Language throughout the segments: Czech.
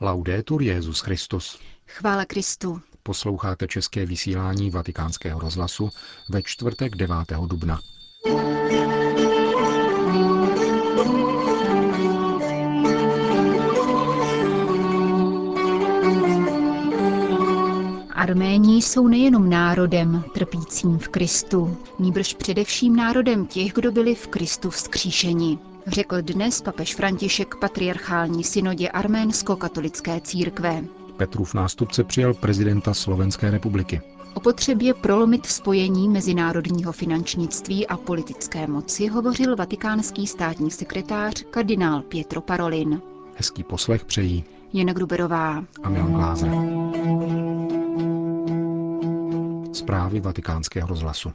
Laudetur Jezus Christus. Chvála Kristu. Posloucháte české vysílání Vatikánského rozhlasu ve čtvrtek 9. dubna. Arméni jsou nejenom národem trpícím v Kristu, níbrž především národem těch, kdo byli v Kristu vzkříšeni řekl dnes papež František patriarchální synodě arménsko-katolické církve. Petrův nástupce přijal prezidenta Slovenské republiky. O potřebě prolomit spojení mezinárodního finančnictví a politické moci hovořil vatikánský státní sekretář kardinál Pietro Parolin. Hezký poslech přejí Jana Gruberová a Milan Glázer. Zprávy vatikánského rozhlasu.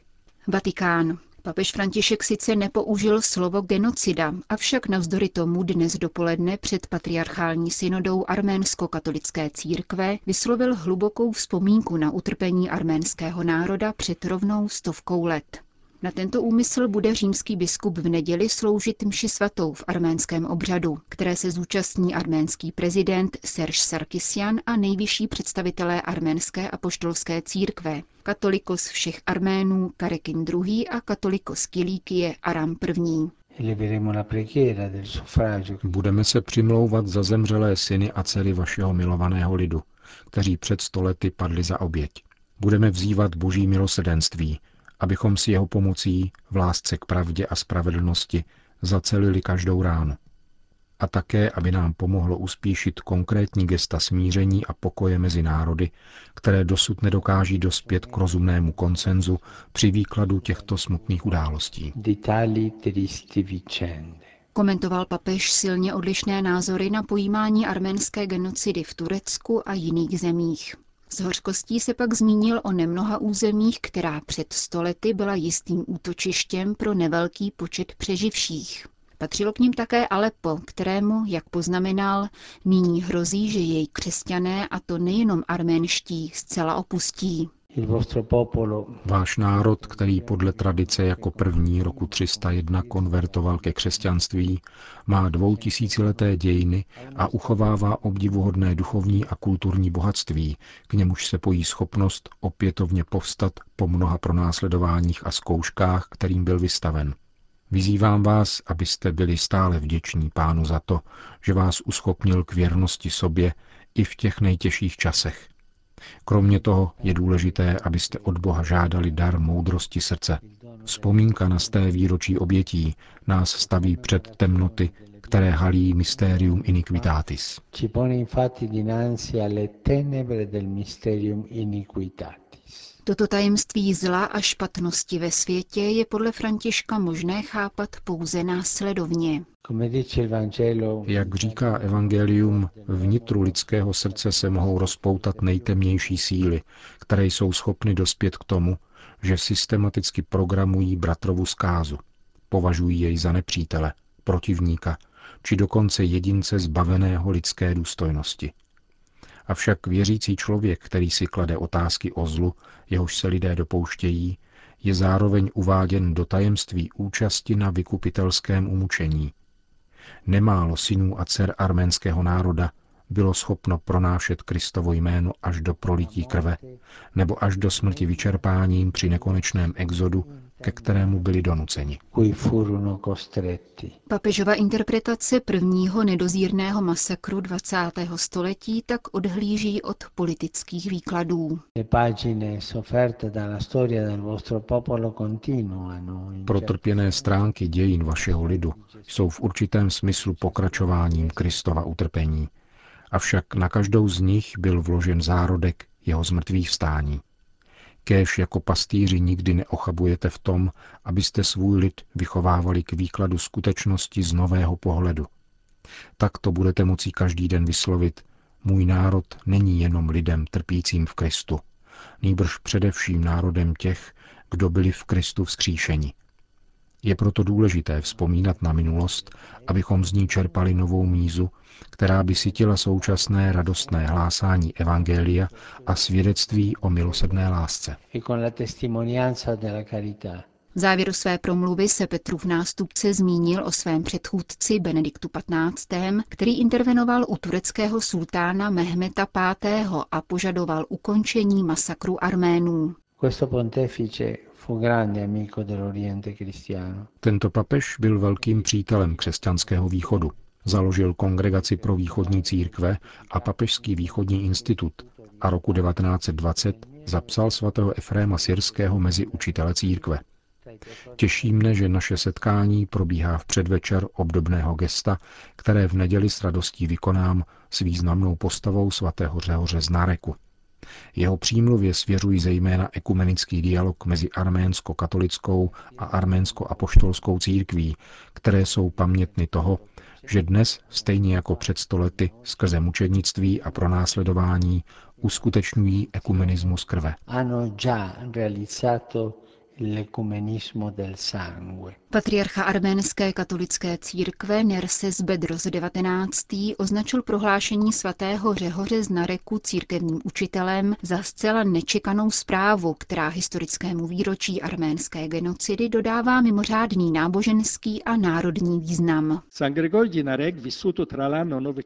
Vatikán. Papež František sice nepoužil slovo genocida, avšak navzdory tomu dnes dopoledne před patriarchální synodou arménsko-katolické církve vyslovil hlubokou vzpomínku na utrpení arménského národa před rovnou stovkou let. Na tento úmysl bude římský biskup v neděli sloužit mši svatou v arménském obřadu, které se zúčastní arménský prezident Serge Sarkisian a nejvyšší představitelé arménské apoštolské církve, katolikos všech Arménů Karekin II. a katolikos Kilíkie Aram I. Budeme se přimlouvat za zemřelé syny a dcery vašeho milovaného lidu, kteří před stolety padli za oběť. Budeme vzývat boží milosedenství, abychom si jeho pomocí v lásce k pravdě a spravedlnosti zacelili každou ránu. A také, aby nám pomohlo uspíšit konkrétní gesta smíření a pokoje mezi národy, které dosud nedokáží dospět k rozumnému koncenzu při výkladu těchto smutných událostí. Komentoval papež silně odlišné názory na pojímání arménské genocidy v Turecku a jiných zemích. S hořkostí se pak zmínil o nemnoha územích, která před stolety byla jistým útočištěm pro nevelký počet přeživších. Patřilo k ním také Alepo, kterému, jak poznamenal, nyní hrozí, že jej křesťané, a to nejenom arménští, zcela opustí. Váš národ, který podle tradice jako první roku 301 konvertoval ke křesťanství, má dvoutisícileté dějiny a uchovává obdivuhodné duchovní a kulturní bohatství, k němuž se pojí schopnost opětovně povstat po mnoha pronásledováních a zkouškách, kterým byl vystaven. Vyzývám vás, abyste byli stále vděční pánu za to, že vás uschopnil k věrnosti sobě i v těch nejtěžších časech. Kromě toho je důležité, abyste od Boha žádali dar moudrosti srdce. Vzpomínka na sté výročí obětí nás staví před temnoty, které halí mysterium iniquitatis. Toto tajemství zla a špatnosti ve světě je podle Františka možné chápat pouze následovně. Jak říká Evangelium, vnitru lidského srdce se mohou rozpoutat nejtemnější síly, které jsou schopny dospět k tomu, že systematicky programují bratrovu zkázu. Považují jej za nepřítele, protivníka, či dokonce jedince zbaveného lidské důstojnosti. Avšak věřící člověk, který si klade otázky o zlu, jehož se lidé dopouštějí, je zároveň uváděn do tajemství účasti na vykupitelském umučení. Nemálo synů a dcer arménského národa bylo schopno pronášet Kristovo jméno až do prolití krve, nebo až do smrti vyčerpáním při nekonečném exodu, ke kterému byli donuceni. Papežova interpretace prvního nedozírného masakru 20. století tak odhlíží od politických výkladů. Protrpěné stránky dějin vašeho lidu jsou v určitém smyslu pokračováním Kristova utrpení. Avšak na každou z nich byl vložen zárodek jeho zmrtvých vstání. Kéž jako pastýři nikdy neochabujete v tom, abyste svůj lid vychovávali k výkladu skutečnosti z nového pohledu. Tak to budete moci každý den vyslovit, můj národ není jenom lidem trpícím v Kristu, nýbrž především národem těch, kdo byli v Kristu vzkříšeni. Je proto důležité vzpomínat na minulost, abychom z ní čerpali novou mízu, která by sytila současné radostné hlásání Evangelia a svědectví o milosedné lásce. V závěru své promluvy se Petrův nástupce zmínil o svém předchůdci Benediktu XV., který intervenoval u tureckého sultána Mehmeta V. a požadoval ukončení masakru Arménů. Tento papež byl velkým přítelem křesťanského východu. Založil kongregaci pro východní církve a Papežský východní institut a roku 1920 zapsal svatého Efréma Syrského mezi učitele církve. Těší mne, že naše setkání probíhá v předvečer obdobného gesta, které v neděli s radostí vykonám s významnou postavou svatého Řehoře z Náreku. Jeho přímluvě svěřují zejména ekumenický dialog mezi arménsko-katolickou a arménsko-apoštolskou církví, které jsou pamětny toho, že dnes, stejně jako před stolety, skrze mučednictví a pronásledování, uskutečňují ekumenismus krve. Patriarcha arménské katolické církve Nerses Bedros 19. označil prohlášení svatého Řehoře z Nareku církevním učitelem za zcela nečekanou zprávu, která historickému výročí arménské genocidy dodává mimořádný náboženský a národní význam.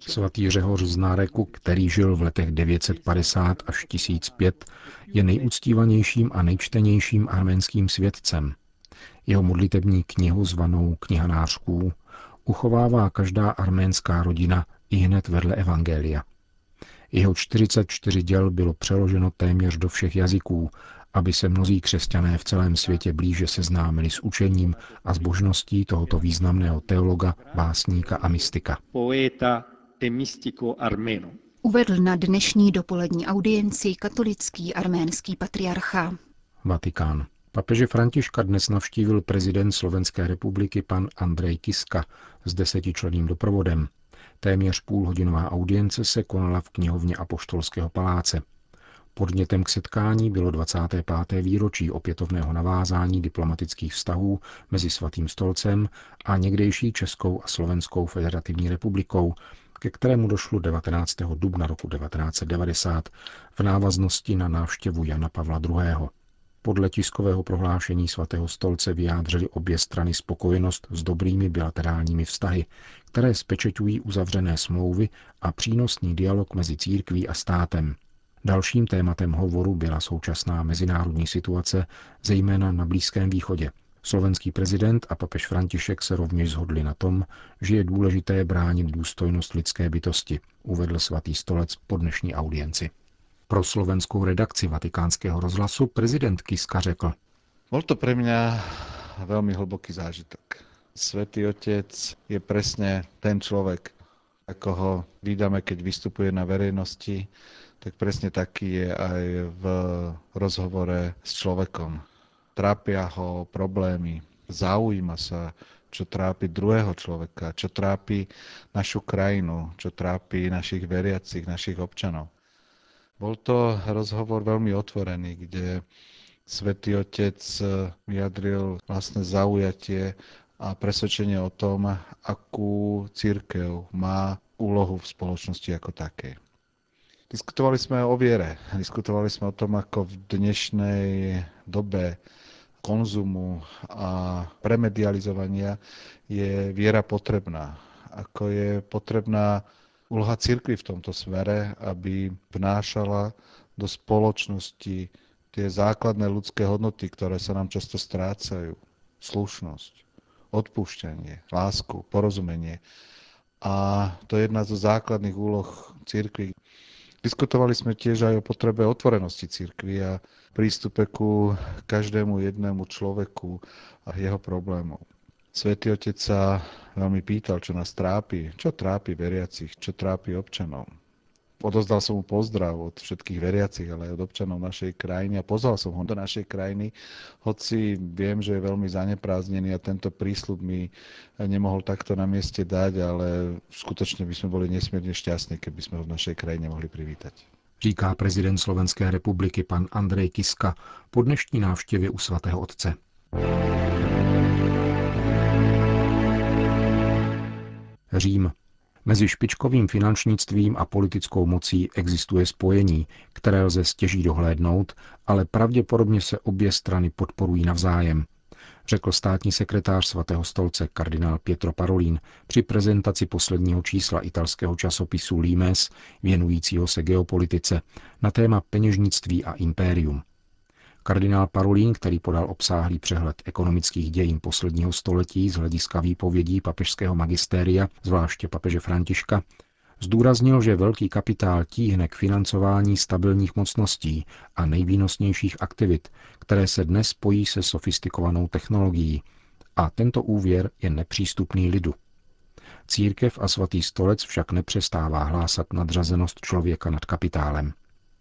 Svatý Řehoř z Nareku, který žil v letech 950 až 1005, je nejúctívanějším a nejčtenějším arménským svědcem. Jeho modlitební knihu zvanou knihanářků uchovává každá arménská rodina i hned vedle Evangelia. Jeho 44 děl bylo přeloženo téměř do všech jazyků, aby se mnozí křesťané v celém světě blíže seznámili s učením a zbožností tohoto významného teologa, básníka a mystika. Poeta e mystico armeno uvedl na dnešní dopolední audienci katolický arménský patriarcha. Vatikán. Papeže Františka dnes navštívil prezident Slovenské republiky pan Andrej Kiska s desetičleným doprovodem. Téměř půlhodinová audience se konala v knihovně Apoštolského paláce. Podnětem k setkání bylo 25. výročí opětovného navázání diplomatických vztahů mezi Svatým stolcem a někdejší Českou a Slovenskou federativní republikou, ke kterému došlo 19. dubna roku 1990 v návaznosti na návštěvu Jana Pavla II. Podle tiskového prohlášení svatého stolce vyjádřili obě strany spokojenost s dobrými bilaterálními vztahy, které spečeťují uzavřené smlouvy a přínosný dialog mezi církví a státem. Dalším tématem hovoru byla současná mezinárodní situace, zejména na Blízkém východě – Slovenský prezident a papež František se rovněž zhodli na tom, že je důležité bránit důstojnost lidské bytosti, uvedl svatý stolec po dnešní audienci. Pro slovenskou redakci vatikánského rozhlasu prezident Kiska řekl. Bol to pre mňa veľmi hlboký zážitok. Svetý otec je presne ten človek, ako ho vydáme, keď vystupuje na verejnosti, tak presne taký je aj v rozhovore s človekom trápia ho problémy, zaujíma sa, čo trápi druhého človeka, čo trápi našu krajinu, čo trápi našich veriacich, našich občanov. Bol to rozhovor veľmi otvorený, kde Svetý Otec vyjadril vlastne zaujatie a presvedčenie o tom, akú církev má úlohu v spoločnosti ako takej. Diskutovali sme o viere, diskutovali sme o tom, ako v dnešnej dobe konzumu a premedializovania je viera potrebná. Ako je potrebná úloha cirkvi v tomto smere, aby vnášala do spoločnosti tie základné ľudské hodnoty, ktoré sa nám často strácajú. Slušnosť, odpúšťanie, lásku, porozumenie. A to je jedna zo základných úloh cirkvi. Diskutovali sme tiež aj o potrebe otvorenosti cirkvi a prístupe ku každému jednému človeku a jeho problémov. Svetý Otec sa veľmi pýtal, čo nás trápi, čo trápi veriacich, čo trápi občanov. Odozdal som mu pozdrav od všetkých veriacich, ale aj od občanov našej krajiny a pozval som ho do našej krajiny, hoci viem, že je veľmi zaneprázdnený a tento prísľub mi nemohol takto na mieste dať, ale skutočne by sme boli nesmierne šťastní, keby sme ho v našej krajine mohli privítať. Říká prezident Slovenské republiky pan Andrej Kiska po dnešní návštěvě u svatého otce. Řím. Mezi špičkovým finančnictvím a politickou mocí existuje spojení, které lze stěží dohlédnout, ale pravděpodobně se obě strany podporují navzájem. řekl státní sekretář svatého stolce kardinál Pietro Parolin při prezentaci posledního čísla italského časopisu Limes věnujícího se geopolitice na téma peněžnictví a impérium. Kardinál Parolin, který podal obsáhlý přehled ekonomických dějin posledního století z hlediska výpovědí papežského magistéria, zvláště papeže Františka, Zdůraznil, že velký kapitál tíhne k financování stabilních mocností a nejvýnosnějších aktivit, které se dnes spojí se sofistikovanou technologií, a tento úvěr je nepřístupný lidu. Církev a svatý stolec však nepřestává hlásat nadřazenost člověka nad kapitálem.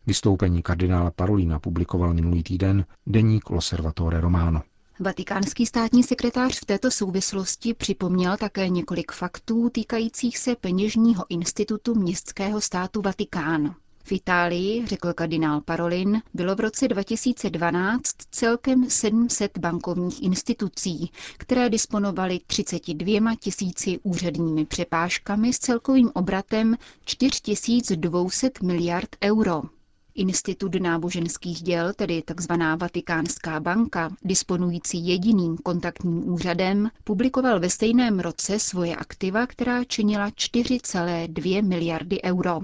Vystoupení kardinála Parolína publikoval minulý týden deník Loservatore Romano. Vatikánský státní sekretář v této souvislosti připomněl také několik faktů týkajících se peněžního institutu městského státu Vatikán. V Itálii, řekl kardinál Parolin, bylo v roce 2012 celkem 700 bankovních institucí, které disponovaly 32 tisíci úředními přepážkami s celkovým obratem 4200 miliard euro. Institut náboženských děl, tedy tzv. Vatikánská banka, disponující jediným kontaktním úřadem, publikoval ve stejném roce svoje aktiva, která činila 4,2 miliardy euro.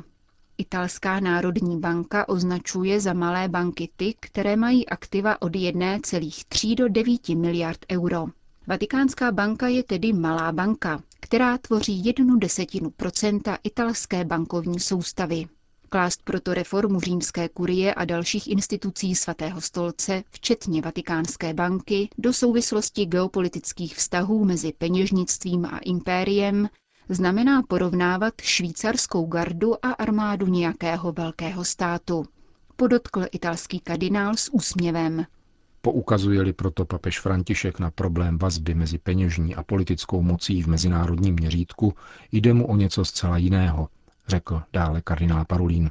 Italská národní banka označuje za malé banky ty, které mají aktiva od 1,3 do 9 miliard euro. Vatikánská banka je tedy malá banka, která tvoří jednu desetinu procenta italské bankovní soustavy. Klást proto reformu římské kurie a dalších institucí svatého stolce, včetně Vatikánské banky, do souvislosti geopolitických vztahů mezi peněžnictvím a impériem, znamená porovnávat švýcarskou gardu a armádu nějakého velkého státu. Podotkl italský kardinál s úsměvem. Poukazuje-li proto papež František na problém vazby mezi peněžní a politickou mocí v mezinárodním měřítku, jde mu o něco zcela jiného, řekl dále kardinál Parulín.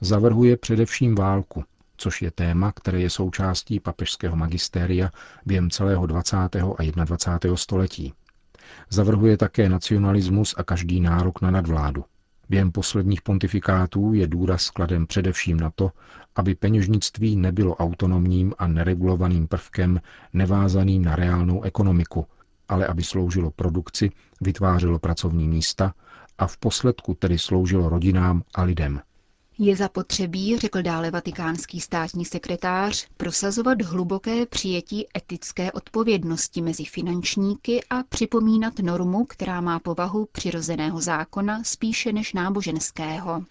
Zavrhuje především válku, což je téma, které je součástí papežského magistéria během celého 20. a 21. století. Zavrhuje také nacionalismus a každý nárok na nadvládu. Během posledních pontifikátů je důraz skladem především na to, aby peněžnictví nebylo autonomním a neregulovaným prvkem nevázaným na reálnou ekonomiku, ale aby sloužilo produkci, vytvářelo pracovní místa a v posledku tedy sloužilo rodinám a lidem. Je zapotřebí, řekl dále vatikánský státní sekretář, prosazovat hluboké přijetí etické odpovědnosti mezi finančníky a připomínat normu, která má povahu přirozeného zákona spíše než náboženského,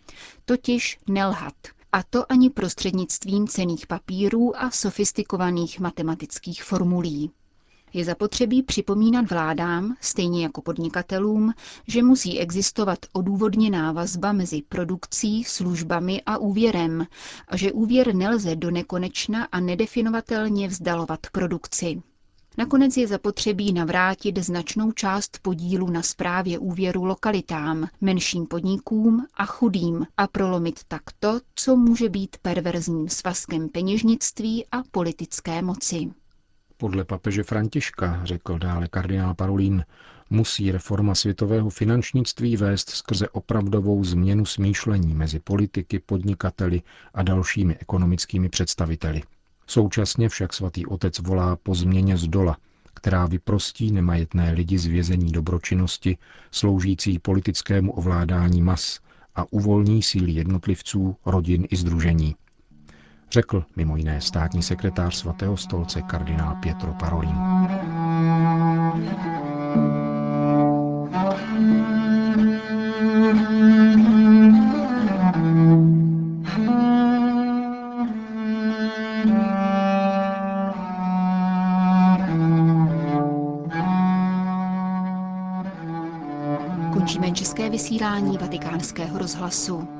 totiž nelhat. A to ani prostřednictvím cených papírů a sofistikovaných matematických formulí. Je zapotřebí připomínat vládám, stejně jako podnikatelům, že musí existovat odůvodněná vazba mezi produkcí, službami a úvěrem a že úvěr nelze do nekonečna a nedefinovatelně vzdalovat produkci. Nakonec je zapotřebí navrátit značnou část podílu na správě úvěru lokalitám, menším podnikům a chudým a prolomit tak to, co může být perverzním svazkem peněžnictví a politické moci. Podle papeže Františka, řekl dále kardinál Parolín, musí reforma světového finančnictví vést skrze opravdovou změnu smýšlení mezi politiky, podnikateli a dalšími ekonomickými představiteli. Současně však svatý otec volá po změně z dola, která vyprostí nemajetné lidi z vězení dobročinnosti, sloužící politickému ovládání mas a uvolní síly jednotlivců, rodin i združení řekl mimo jiné státní sekretář svatého stolce kardinál Pietro Parolin. Končíme české vysílání vatikánského rozhlasu.